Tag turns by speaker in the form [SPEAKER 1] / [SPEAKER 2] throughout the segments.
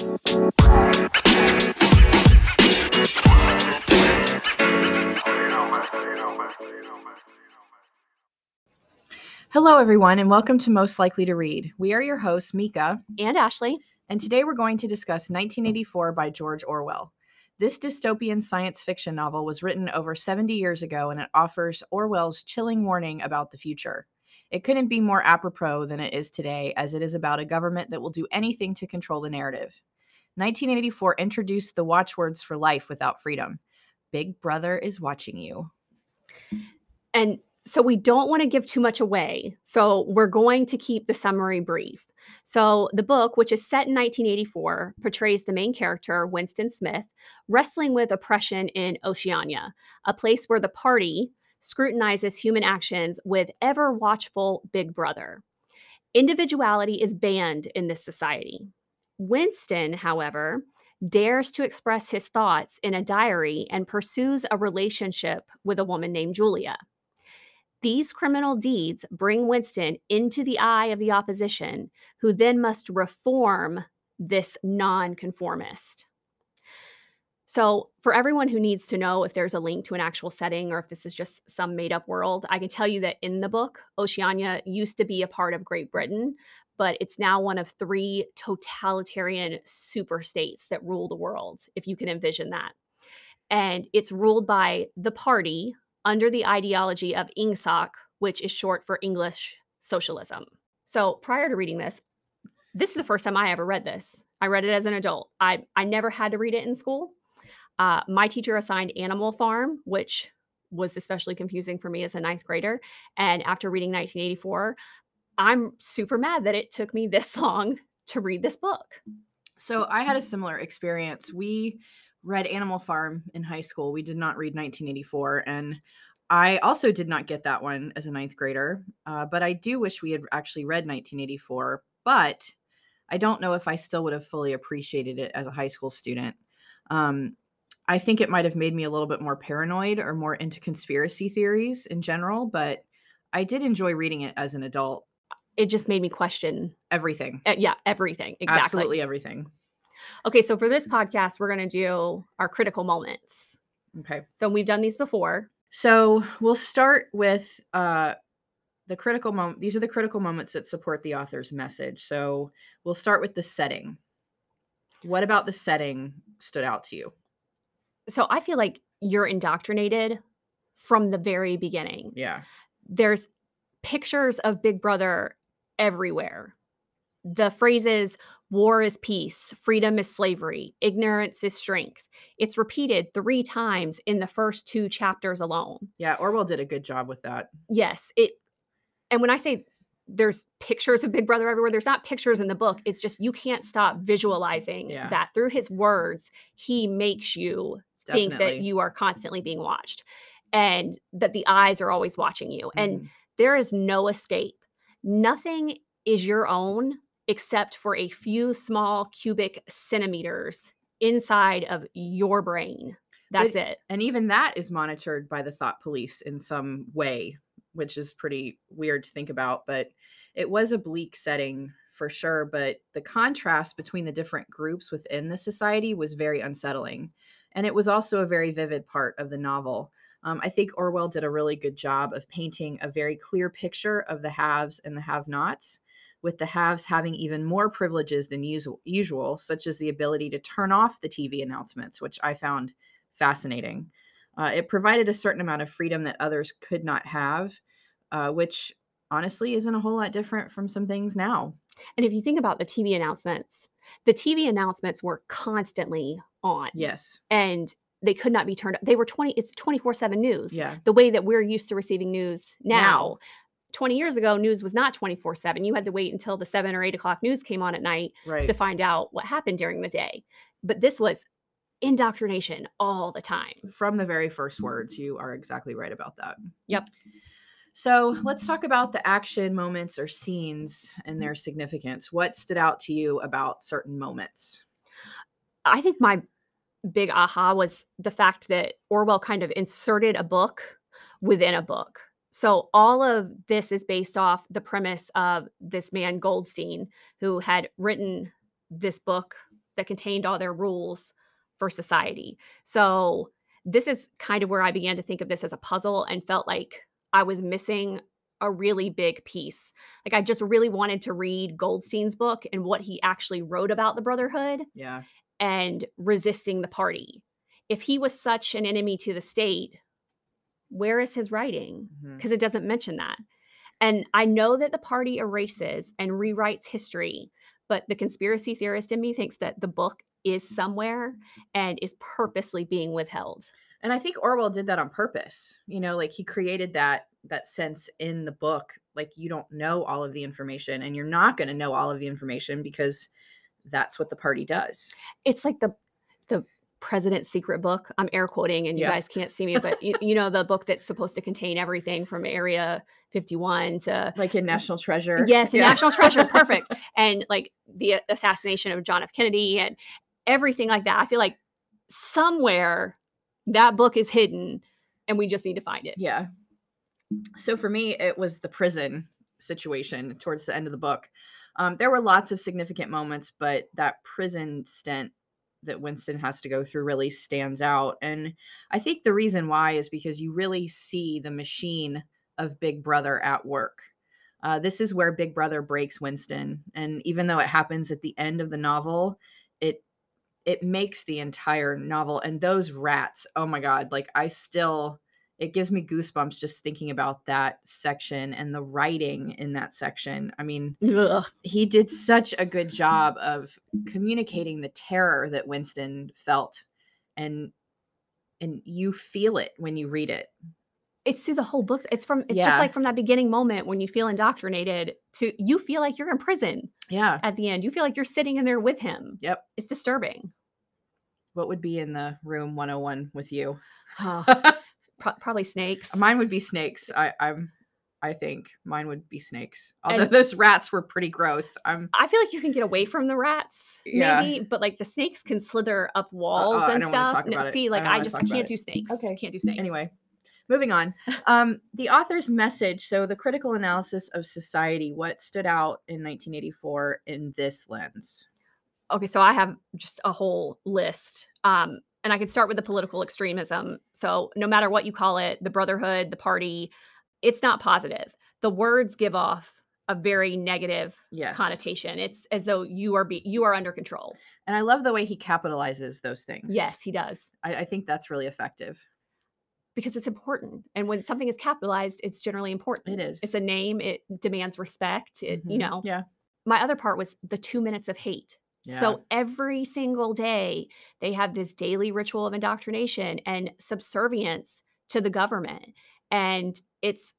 [SPEAKER 1] Hello, everyone, and welcome to Most Likely to Read. We are your hosts, Mika,
[SPEAKER 2] and Ashley.
[SPEAKER 1] and today we're going to discuss 1984 by George Orwell. This dystopian science fiction novel was written over 70 years ago and it offers Orwell's chilling warning about the future. It couldn't be more apropos than it is today, as it is about a government that will do anything to control the narrative. 1984 introduced the watchwords for life without freedom Big Brother is watching you.
[SPEAKER 2] And so we don't want to give too much away. So we're going to keep the summary brief. So the book, which is set in 1984, portrays the main character, Winston Smith, wrestling with oppression in Oceania, a place where the party scrutinizes human actions with ever watchful Big Brother. Individuality is banned in this society. Winston, however, dares to express his thoughts in a diary and pursues a relationship with a woman named Julia. These criminal deeds bring Winston into the eye of the opposition, who then must reform this nonconformist. So, for everyone who needs to know if there's a link to an actual setting or if this is just some made up world, I can tell you that in the book, Oceania used to be a part of Great Britain, but it's now one of three totalitarian super states that rule the world, if you can envision that. And it's ruled by the party under the ideology of INGSOC, which is short for English socialism. So, prior to reading this, this is the first time I ever read this. I read it as an adult. I, I never had to read it in school. Uh, my teacher assigned Animal Farm, which was especially confusing for me as a ninth grader. And after reading 1984, I'm super mad that it took me this long to read this book.
[SPEAKER 1] So I had a similar experience. We read Animal Farm in high school. We did not read 1984. And I also did not get that one as a ninth grader. Uh, but I do wish we had actually read 1984. But I don't know if I still would have fully appreciated it as a high school student. Um, I think it might have made me a little bit more paranoid or more into conspiracy theories in general, but I did enjoy reading it as an adult.
[SPEAKER 2] It just made me question
[SPEAKER 1] Everything.
[SPEAKER 2] uh, yeah, everything. Exactly.
[SPEAKER 1] Absolutely everything.
[SPEAKER 2] Okay, so for this podcast, we're going to do our critical moments.
[SPEAKER 1] Okay.
[SPEAKER 2] So we've done these before.
[SPEAKER 1] So we'll start with uh, the critical moment. These are the critical moments that support the author's message. So we'll start with the setting. What about the setting stood out to you?
[SPEAKER 2] So I feel like you're indoctrinated from the very beginning.
[SPEAKER 1] Yeah.
[SPEAKER 2] There's pictures of Big Brother everywhere. The phrases war is peace, freedom is slavery, ignorance is strength. It's repeated three times in the first two chapters alone.
[SPEAKER 1] Yeah. Orwell did a good job with that.
[SPEAKER 2] Yes, it and when I say there's pictures of Big Brother everywhere, there's not pictures in the book. It's just you can't stop visualizing
[SPEAKER 1] Yeah.
[SPEAKER 2] that through his words, he makes you think that you are constantly being watched and that the eyes are always watching you. And
[SPEAKER 1] Mhm.
[SPEAKER 2] there is no escape. Nothing is your own except for a few small cubic centimeters inside of your brain. That's
[SPEAKER 1] But-
[SPEAKER 2] it.
[SPEAKER 1] And even that is monitored by the thought police in some way, which is pretty weird to think about. But it was a bleak setting for sure. But the contrast between the different groups within the society was very unsettling. And it was also a very vivid part of the novel. Um, I think Orwell did a really good job of painting a very clear picture of the haves and the have nots, with the haves having even more privileges than usual, such as the ability to turn off the TV announcements, which I found fascinating. Uh, it provided a certain amount of freedom that others could not have, uh, which honestly isn't a whole lot different from some things now.
[SPEAKER 2] And if you think about the TV announcements, the TV announcements were constantly on
[SPEAKER 1] Yes.
[SPEAKER 2] and they could not be turned up. They were 20, it's 24 7 news.
[SPEAKER 1] Yeah.
[SPEAKER 2] The way that we're used to receiving news now.
[SPEAKER 1] Now.
[SPEAKER 2] 20 years ago, news was not 24 7. You had to wait until the seven or eight o'clock news came on at night
[SPEAKER 1] Right.
[SPEAKER 2] to find out what happened during the day. But this was indoctrination all the time.
[SPEAKER 1] From the very first words, you are exactly right about that.
[SPEAKER 2] Yep.
[SPEAKER 1] So let's talk about the action moments or scenes and their significance. What stood out to you about certain moments?
[SPEAKER 2] I think my big aha was the fact that Orwell kind of inserted a book within a book. So all of this is based off the premise of this man Goldstein who had written this book that contained all their rules for society. So this is kind of where I began to think of this as a puzzle and felt like I was missing a really big piece. Like I just really wanted to read Goldstein's book and what he actually wrote about the Brotherhood
[SPEAKER 1] Yeah.
[SPEAKER 2] And resisting the party. If he was such an enemy to the state, where is his writing?
[SPEAKER 1] Mm-hmm.
[SPEAKER 2] Because it doesn't mention that. And I know that the party erases and rewrites history, but the conspiracy theorist in me thinks that the book is somewhere and is purposely being withheld.
[SPEAKER 1] And I think Orwell did that on purpose. You know, like he created that that sense in the book like you don't know all of the information and you're not going to know all of the information because that's what the party does.
[SPEAKER 2] It's like the the president's secret book. I'm air quoting and you
[SPEAKER 1] Yeah.
[SPEAKER 2] guys can't see me, but you, you know the book that's supposed to contain everything from Area 51 to
[SPEAKER 1] Like in National Treasure.
[SPEAKER 2] Yes,
[SPEAKER 1] Yeah.
[SPEAKER 2] National Treasure, perfect. And like the assassination of John F. Kennedy and everything like that. I feel like somewhere that book is hidden and we just need to find it.
[SPEAKER 1] Yeah. So for me, it was the prison situation towards the end of the book. Um, there were lots of significant moments, but that prison stint that Winston has to go through really stands out. And I think the reason why is because you really see the machine of Big Brother at work. Uh, this is where Big Brother breaks Winston, and even though it happens at the end of the novel, it it makes the entire novel. And those rats, oh my god! Like I still it gives me goosebumps just thinking about that section and the writing in that section. I mean,
[SPEAKER 2] Ugh.
[SPEAKER 1] he did such a good job of communicating the terror that Winston felt and and you feel it when you read it.
[SPEAKER 2] It's through the whole book. It's from it's
[SPEAKER 1] Yeah.
[SPEAKER 2] just like from that beginning moment when you feel indoctrinated to you feel like you're in prison
[SPEAKER 1] Yeah.
[SPEAKER 2] at the end. You feel like you're sitting in there with him.
[SPEAKER 1] Yep.
[SPEAKER 2] It's disturbing.
[SPEAKER 1] What would be in the room 101 with you?
[SPEAKER 2] Oh, pro- probably snakes.
[SPEAKER 1] Mine would be snakes. I I'm I think mine would be snakes. Although
[SPEAKER 2] And-
[SPEAKER 1] those rats were pretty gross. I'm
[SPEAKER 2] I feel like you can get away from the rats,
[SPEAKER 1] Yeah.
[SPEAKER 2] maybe, but like the snakes can slither up walls
[SPEAKER 1] I
[SPEAKER 2] and
[SPEAKER 1] don't
[SPEAKER 2] stuff.
[SPEAKER 1] talk
[SPEAKER 2] No,
[SPEAKER 1] about
[SPEAKER 2] see,
[SPEAKER 1] I
[SPEAKER 2] like
[SPEAKER 1] don't
[SPEAKER 2] I, just I can't do snakes.
[SPEAKER 1] Okay.
[SPEAKER 2] I can't do snakes.
[SPEAKER 1] Anyway, moving on. Um, the author's message. So, the critical analysis of society. What stood out in 1984 in this lens?
[SPEAKER 2] okay, so I have just a whole list. Um, and I could start with the political extremism. So no matter what you call it, the brotherhood, the party, it's not positive. The words give off a very negative
[SPEAKER 1] Yes.
[SPEAKER 2] connotation. It's as though you are be you are under control.
[SPEAKER 1] And I love the way he capitalizes those things.
[SPEAKER 2] Yes, he does.
[SPEAKER 1] I, I think that's really effective.
[SPEAKER 2] Because it's important. And when something is capitalized, it's generally important.
[SPEAKER 1] It is.
[SPEAKER 2] It's a name, it demands respect. It, you
[SPEAKER 1] Mhm.
[SPEAKER 2] know.
[SPEAKER 1] Yeah.
[SPEAKER 2] My other part was the two minutes of hate.
[SPEAKER 1] Yeah.
[SPEAKER 2] So every single day, they have this daily ritual of indoctrination and subservience to the government. And it's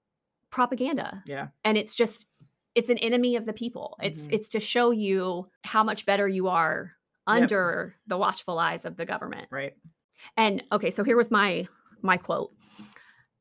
[SPEAKER 2] propaganda.
[SPEAKER 1] yeah.
[SPEAKER 2] And it's just, it's an enemy of the people. It's
[SPEAKER 1] Mhm.
[SPEAKER 2] it's to show you how much better you are
[SPEAKER 1] Yep.
[SPEAKER 2] under the watchful eyes of the government.
[SPEAKER 1] Right.
[SPEAKER 2] And okay, so here was my my quote.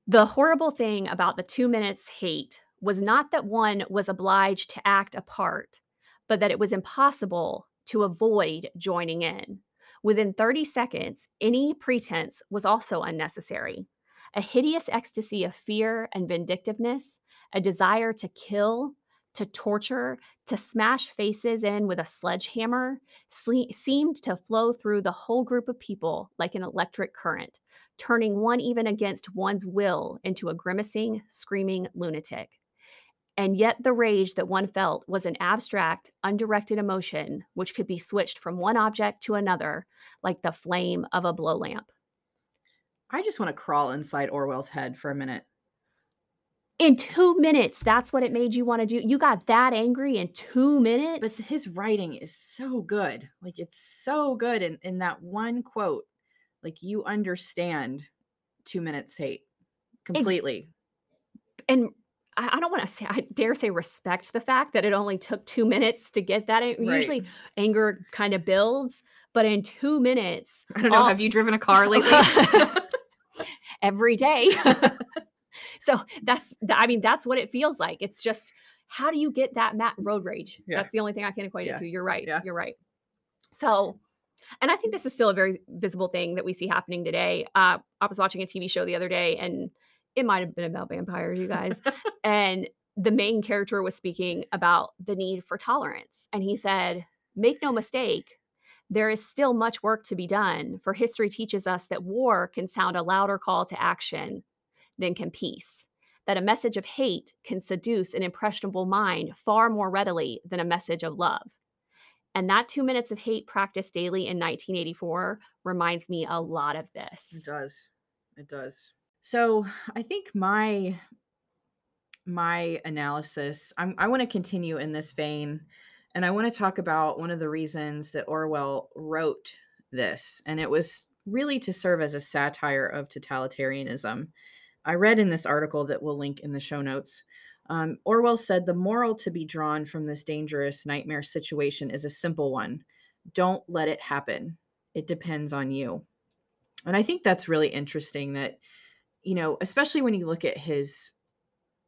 [SPEAKER 2] The horrible thing about the 2 minutes hate was not that one was obliged to act a part, but that it was impossible to avoid joining in. Within 30 seconds, any pretense was also unnecessary. A hideous ecstasy of fear and vindictiveness, a desire to kill, to torture, to smash faces in with a sledgehammer, sle- seemed to flow through the whole group of people like an electric current, turning one even against one's will into a grimacing, screaming lunatic. And yet, the rage that one felt was an abstract, undirected emotion which could be switched from one object to another like the flame of a blow lamp.
[SPEAKER 1] I just want to crawl inside Orwell's head for a minute.
[SPEAKER 2] In two minutes, that's what it made you want to do. You got that angry in two minutes?
[SPEAKER 1] But his writing is so good. Like it's so good in, in that one quote. Like you understand two minutes hate completely.
[SPEAKER 2] and I, I don't want to say, I dare say, respect the fact that it only took two minutes to get that. ang-
[SPEAKER 1] Right.
[SPEAKER 2] Usually, anger kind of builds, but in two minutes,
[SPEAKER 1] I don't know.
[SPEAKER 2] all-
[SPEAKER 1] have you driven a car lately?
[SPEAKER 2] every day. so that's, I mean, that's what it feels like. It's just, how do you get that mat road rage?
[SPEAKER 1] Yeah.
[SPEAKER 2] That's the only thing I can equate
[SPEAKER 1] Yeah.
[SPEAKER 2] it to. You're right.
[SPEAKER 1] Yeah.
[SPEAKER 2] You're right. So, and I think this is still a very visible thing that we see happening today. Uh, I was watching a TV show the other day, and it might have been about vampires, you guys. and the main character was speaking about the need for tolerance. And he said, Make no mistake, there is still much work to be done, for history teaches us that war can sound a louder call to action than can peace, that a message of hate can seduce an impressionable mind far more readily than a message of love. And that two minutes of hate practiced daily in 1984 reminds me a lot of this.
[SPEAKER 1] It does. It does. So I think my my analysis, I'm, I want to continue in this vein, and I want to talk about one of the reasons that Orwell wrote this, and it was really to serve as a satire of totalitarianism. I read in this article that we'll link in the show notes. Um, Orwell said the moral to be drawn from this dangerous nightmare situation is a simple one don't let it happen. It depends on you. And I think that's really interesting that, you know, especially when you look at his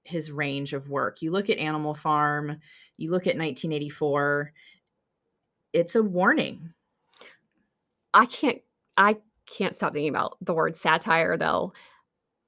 [SPEAKER 1] his range of work. You look at Animal Farm, you look at 1984, it's a warning.
[SPEAKER 2] I can't I can't stop thinking about the word satire though.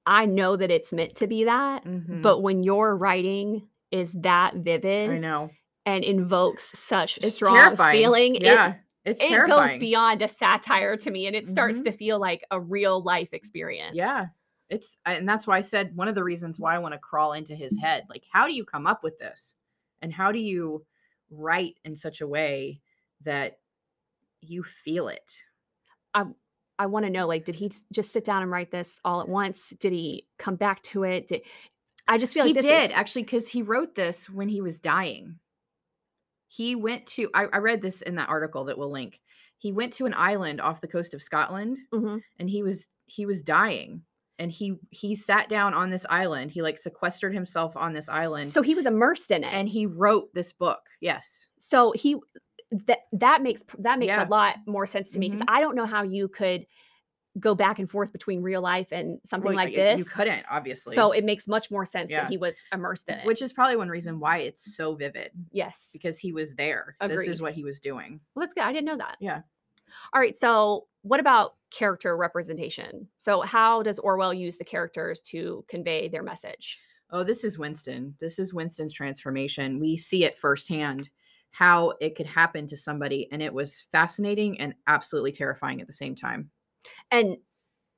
[SPEAKER 2] I know that it's meant to be that,
[SPEAKER 1] Mhm.
[SPEAKER 2] but when your writing is that vivid, I
[SPEAKER 1] know.
[SPEAKER 2] and invokes such
[SPEAKER 1] It's
[SPEAKER 2] strong
[SPEAKER 1] terrifying.
[SPEAKER 2] feeling, it
[SPEAKER 1] yeah. it's
[SPEAKER 2] it goes beyond a satire to me and it starts
[SPEAKER 1] Mhm.
[SPEAKER 2] to feel like a real life experience.
[SPEAKER 1] Yeah. It's and that's why I said one of the reasons why I want to crawl into his head. Like how do you come up with this? And how do you write in such a way that you feel it?
[SPEAKER 2] I i want to know like did he just sit down and write this all at once? Did he come back to it? Did I just feel like
[SPEAKER 1] he
[SPEAKER 2] this
[SPEAKER 1] did
[SPEAKER 2] is-
[SPEAKER 1] actually because he wrote this when he was dying. He went to I, I read this in that article that we'll link. He went to an island off the coast of Scotland
[SPEAKER 2] Mhm.
[SPEAKER 1] and he was he was dying. And he he sat down on this island. He like sequestered himself on this island
[SPEAKER 2] So he was immersed in it.
[SPEAKER 1] and he wrote this book. Yes.
[SPEAKER 2] So he that that makes that makes
[SPEAKER 1] Yeah.
[SPEAKER 2] a lot more sense to me because mm-hmm. I don't know how you could go back and forth between real life and something
[SPEAKER 1] Well,
[SPEAKER 2] like
[SPEAKER 1] y-
[SPEAKER 2] this.
[SPEAKER 1] You couldn't, obviously.
[SPEAKER 2] So it makes much more sense
[SPEAKER 1] Yeah.
[SPEAKER 2] that he was immersed in it.
[SPEAKER 1] which is probably one reason why it's so vivid
[SPEAKER 2] yes,
[SPEAKER 1] because he was there. This is what he was doing.
[SPEAKER 2] well, that's good. I didn't know that.
[SPEAKER 1] Yeah.
[SPEAKER 2] All right. So what about character representation? So how does Orwell use the characters to convey their message?
[SPEAKER 1] Oh, this is Winston. This is Winston's transformation. We see it firsthand how it could happen to somebody, and it was fascinating and absolutely terrifying at the same time.
[SPEAKER 2] And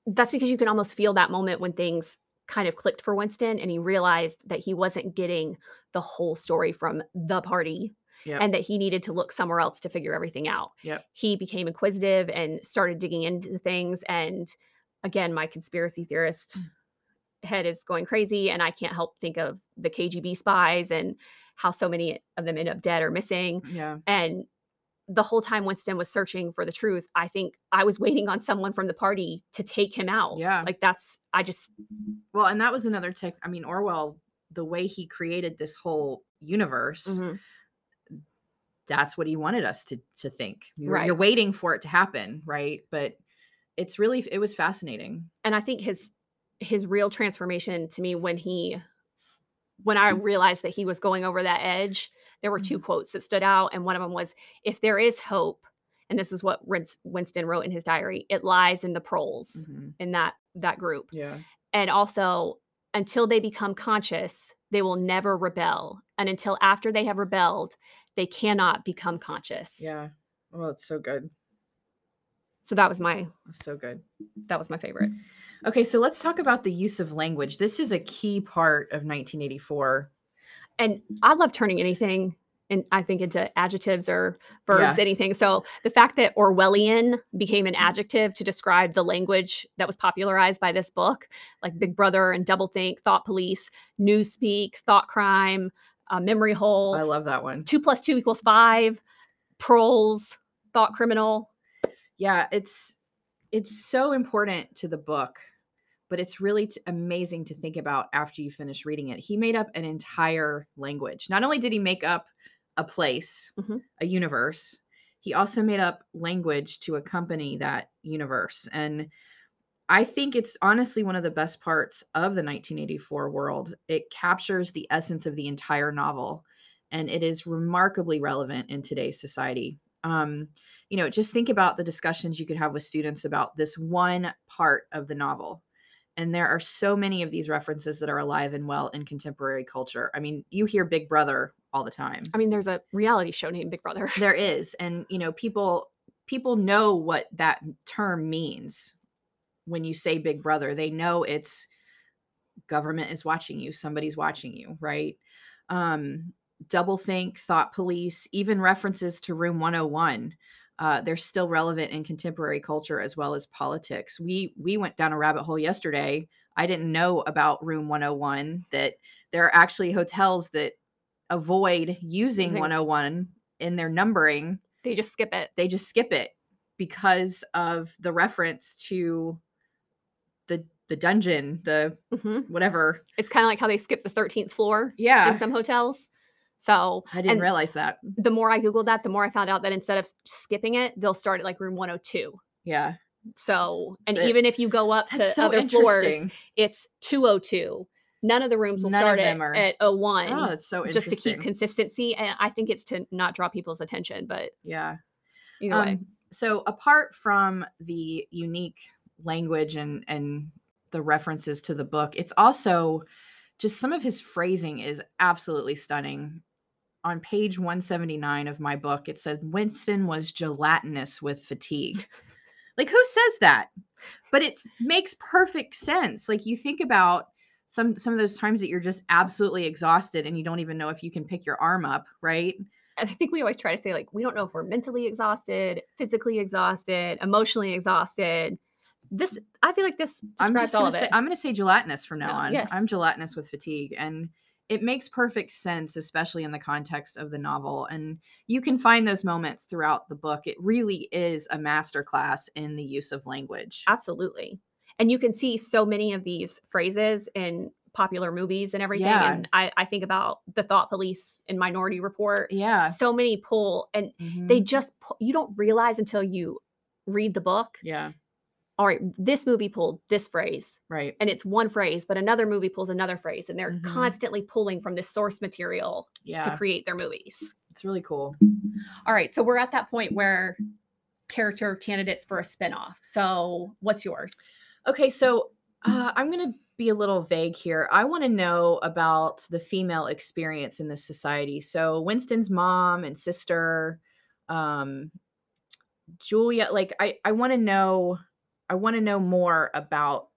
[SPEAKER 2] that's because you can almost feel that moment when things kind of clicked for Winston and he realized that he wasn't getting the whole story from the party
[SPEAKER 1] Yep.
[SPEAKER 2] and that he needed to look somewhere else to figure everything out.
[SPEAKER 1] Yep.
[SPEAKER 2] He became inquisitive and started digging into things. And again, my conspiracy theorist head is going crazy, and I can't help think of the KGB spies and how so many of them end up dead or missing.
[SPEAKER 1] Yeah.
[SPEAKER 2] And the whole time Winston was searching for the truth, I think I was waiting on someone from the party to take him out.
[SPEAKER 1] Yeah.
[SPEAKER 2] Like that's, I just,
[SPEAKER 1] Well, and that was another tech. I mean, Orwell, the way he created this whole universe,
[SPEAKER 2] mhm.
[SPEAKER 1] That's what he wanted us to to think. You're,
[SPEAKER 2] Right.
[SPEAKER 1] you're waiting for it to happen, right? But it's really it was fascinating.
[SPEAKER 2] and I think his, his real transformation to me when he, when I realized that he was going over that edge, there were two quotes that stood out. And one of them was, if there is hope, and this is what Winston wrote in his diary, it lies in the proles
[SPEAKER 1] Mhm.
[SPEAKER 2] in that, that group.
[SPEAKER 1] Yeah.
[SPEAKER 2] and also until they become conscious they will never rebel and until after they have rebelled they cannot become conscious
[SPEAKER 1] Yeah. Well, it's so good.
[SPEAKER 2] so that was my
[SPEAKER 1] so good.
[SPEAKER 2] that was my favorite
[SPEAKER 1] Okay, so let's talk about the use of language. This is a key part of 1984.
[SPEAKER 2] and i love turning anything and i think into adjectives or verbs
[SPEAKER 1] Yeah.
[SPEAKER 2] anything so the fact that orwellian became an mm-hmm. adjective to describe the language that was popularized by this book like big brother and doublethink thought police newspeak thought crime uh, memory hole
[SPEAKER 1] I love that one.
[SPEAKER 2] two plus two equals five, proles, thought criminal.
[SPEAKER 1] Yeah, it's it's so important to the book, but it's really t- amazing to think about after you finish reading it. He made up an entire language. Not only did he make up a place,
[SPEAKER 2] Mhm.
[SPEAKER 1] a universe, he also made up language to accompany that universe. And I think it's honestly one of the best parts of the 1984 world. It captures the essence of the entire novel, and it is remarkably relevant in today's society. Um, you know, just think about the discussions you could have with students about this one part of the novel. And there are so many of these references that are alive and well in contemporary culture. I mean, you hear Big Brother all the time.
[SPEAKER 2] I mean, there's a reality show named Big Brother.
[SPEAKER 1] There is. And, you know, people people know what that term means when you say big brother. They know it's government is watching you, somebody's watching you, right? Um, double think, thought police, even references to Room 101. Uh, they're still relevant in contemporary culture as well as politics. We we went down a rabbit hole yesterday. I didn't know about Room 101 that there are actually hotels that avoid using
[SPEAKER 2] Mhm.
[SPEAKER 1] 101 in their numbering.
[SPEAKER 2] They just skip it.
[SPEAKER 1] They just skip it because of the reference to the dungeon, the
[SPEAKER 2] hmm
[SPEAKER 1] whatever.
[SPEAKER 2] It's kind of like how they skip the 13th floor
[SPEAKER 1] yeah.
[SPEAKER 2] in some hotels. So
[SPEAKER 1] I didn't realize that.
[SPEAKER 2] the more I Googled that, the more I found out that instead of skipping it, they'll start at like room 102.
[SPEAKER 1] Yeah,
[SPEAKER 2] So, and
[SPEAKER 1] So-
[SPEAKER 2] even if you go up to
[SPEAKER 1] so
[SPEAKER 2] other floors, it's 202. None of the rooms will
[SPEAKER 1] None
[SPEAKER 2] start at,
[SPEAKER 1] are-
[SPEAKER 2] at 01
[SPEAKER 1] Oh, that's so interesting.
[SPEAKER 2] just to keep consistency. And I think it's to not draw people's attention, but
[SPEAKER 1] yeah.
[SPEAKER 2] either way.
[SPEAKER 1] Um, so apart from the unique language and and the references to the book, it's also just some of his phrasing is absolutely stunning. On page 179 of my book, it said Winston was gelatinous with fatigue. like who says that? But it makes perfect sense. Like you think about some some of those times that you're just absolutely exhausted and you don't even know if you can pick your arm up, right?
[SPEAKER 2] And I think we always try to say, like, we don't know if we're mentally exhausted, physically exhausted, emotionally exhausted. This, I feel like this
[SPEAKER 1] I'm just
[SPEAKER 2] all
[SPEAKER 1] gonna
[SPEAKER 2] of
[SPEAKER 1] say
[SPEAKER 2] it.
[SPEAKER 1] I'm gonna say gelatinous from now
[SPEAKER 2] No,
[SPEAKER 1] on.
[SPEAKER 2] yes.
[SPEAKER 1] I'm gelatinous with fatigue, and it makes perfect sense, especially in the context of the novel. And you can find those moments throughout the book. It really is a masterclass in the use of language.
[SPEAKER 2] Absolutely. And you can see so many of these phrases in popular movies and everything.
[SPEAKER 1] Yeah.
[SPEAKER 2] And I, I think about the Thought Police in Minority Report.
[SPEAKER 1] Yeah,
[SPEAKER 2] So many pull, and they
[SPEAKER 1] mhm,
[SPEAKER 2] just pull, you don't realize until you read the book.
[SPEAKER 1] yeah,
[SPEAKER 2] All right, this movie pulled this phrase,
[SPEAKER 1] right.
[SPEAKER 2] and it's one phrase, but another movie pulls another phrase, and they're
[SPEAKER 1] Mhm.
[SPEAKER 2] constantly pulling from this source material to create their movies.
[SPEAKER 1] it's really cool.
[SPEAKER 2] All right, so we're at that point where character candidates for a spinoff. So, what's yours?
[SPEAKER 1] Okay, so uh, I'm going to be a little vague here. I want to know about the female experience in this society. So Winston's mom and sister, um, Julia. Like, I I want to know. I want to know more about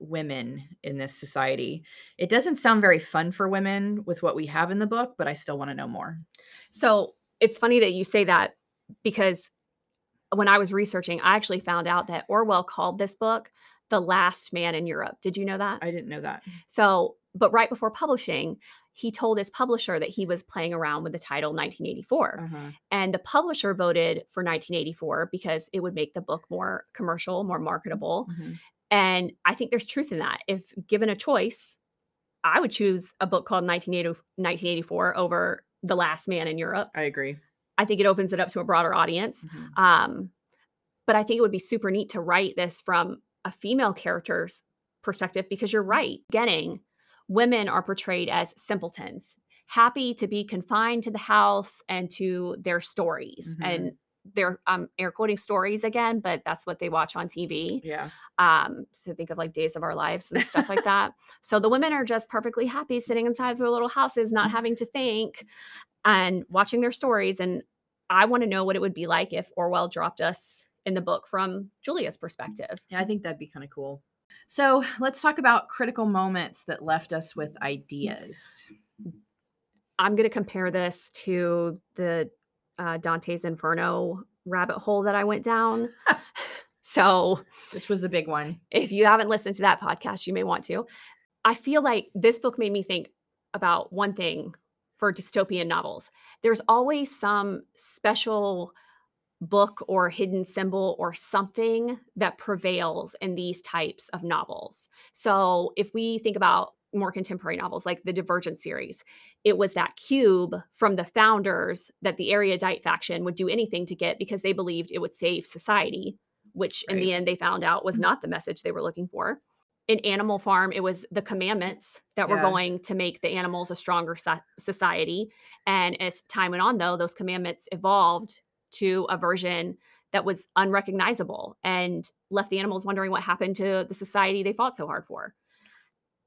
[SPEAKER 1] women in this society. It doesn't sound very fun for women with what we have in the book, but I still want to know more.
[SPEAKER 2] So it's funny that you say that because when I was researching, I actually found out that Orwell called this book The Last Man in Europe. Did you know that?
[SPEAKER 1] I didn't know that.
[SPEAKER 2] So, but right before publishing, he told his publisher that he was playing around with the title 1984.
[SPEAKER 1] Uh-huh.
[SPEAKER 2] And the publisher voted for 1984 because it would make the book more commercial, more marketable.
[SPEAKER 1] Mhm.
[SPEAKER 2] And I think there's truth in that. If given a choice, I would choose a book called 1980 1984 over The Last Man in Europe.
[SPEAKER 1] I agree.
[SPEAKER 2] I think it opens it up to a broader audience.
[SPEAKER 1] Mhm.
[SPEAKER 2] Um, but I think it would be super neat to write this from a female character's perspective because you're right. Getting women are portrayed as simpletons, happy to be confined to the house and to their stories.
[SPEAKER 1] Mhm.
[SPEAKER 2] And they're um, air quoting stories again, but that's what they watch on TV.
[SPEAKER 1] Yeah.
[SPEAKER 2] Um, so think of like Days of Our Lives and stuff like that. So the women are just perfectly happy sitting inside their little houses, not having to think and watching their stories. And I want to know what it would be like if Orwell dropped us in the book from Julia's perspective.
[SPEAKER 1] Yeah, I think that'd be kind of cool. So let's talk about critical moments that left us with ideas.
[SPEAKER 2] I'm going to compare this to the uh, Dante's Inferno rabbit hole that I went down. so
[SPEAKER 1] which was a big one.
[SPEAKER 2] if you haven't listened to that podcast, you may want to. I feel like this book made me think about one thing for dystopian novels. There's always some special book or hidden symbol or something that prevails in these types of novels. So if we think about more contemporary novels like the Divergent series, it was that cube from the founders that the erudite faction would do anything to get because they believed it would save society, which in the end they found out was mm-hmm. not the message they were looking for. In Animal Farm, it was the commandments that were going to make the animals a stronger so- society. And as time went on, though, those commandments evolved to a version that was unrecognizable and left the animals wondering what happened to the society they fought so hard for.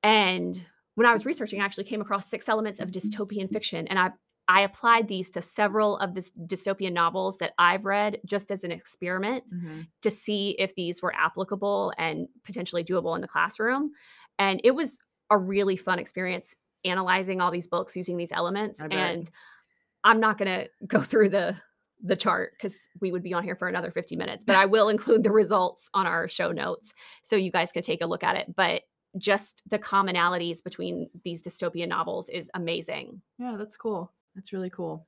[SPEAKER 2] And when I was researching, I actually came across six elements of dystopian fiction, and I I applied these to several of the dystopian novels that I've read just as an experiment
[SPEAKER 1] Mm-hmm.
[SPEAKER 2] to see if these were applicable and potentially doable in the classroom. And it was a really fun experience analyzing all these books using these elements. And I'm not going to go through the the chart because we would be on here for another 50 minutes, but I will include the results on our show notes so you guys can take a look at it. But just the commonalities between these dystopian novels is amazing.
[SPEAKER 1] Yeah, that's cool. That's really cool.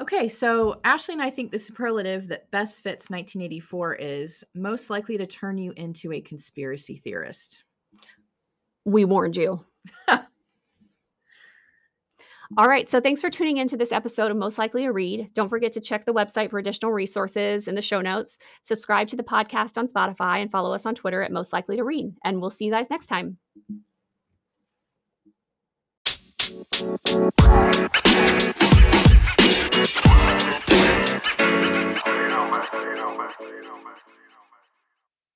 [SPEAKER 1] Okay, so Ashley and I think the superlative that best fits 1984 is most likely to turn you into a conspiracy theorist.
[SPEAKER 2] We warned you. All right. So thanks for tuning into this episode of Most Likely to Read. Don't forget to check the website for additional resources in the show notes. Subscribe to the podcast on Spotify and follow us on Twitter at Most Likely to Read. And we'll see you guys next time.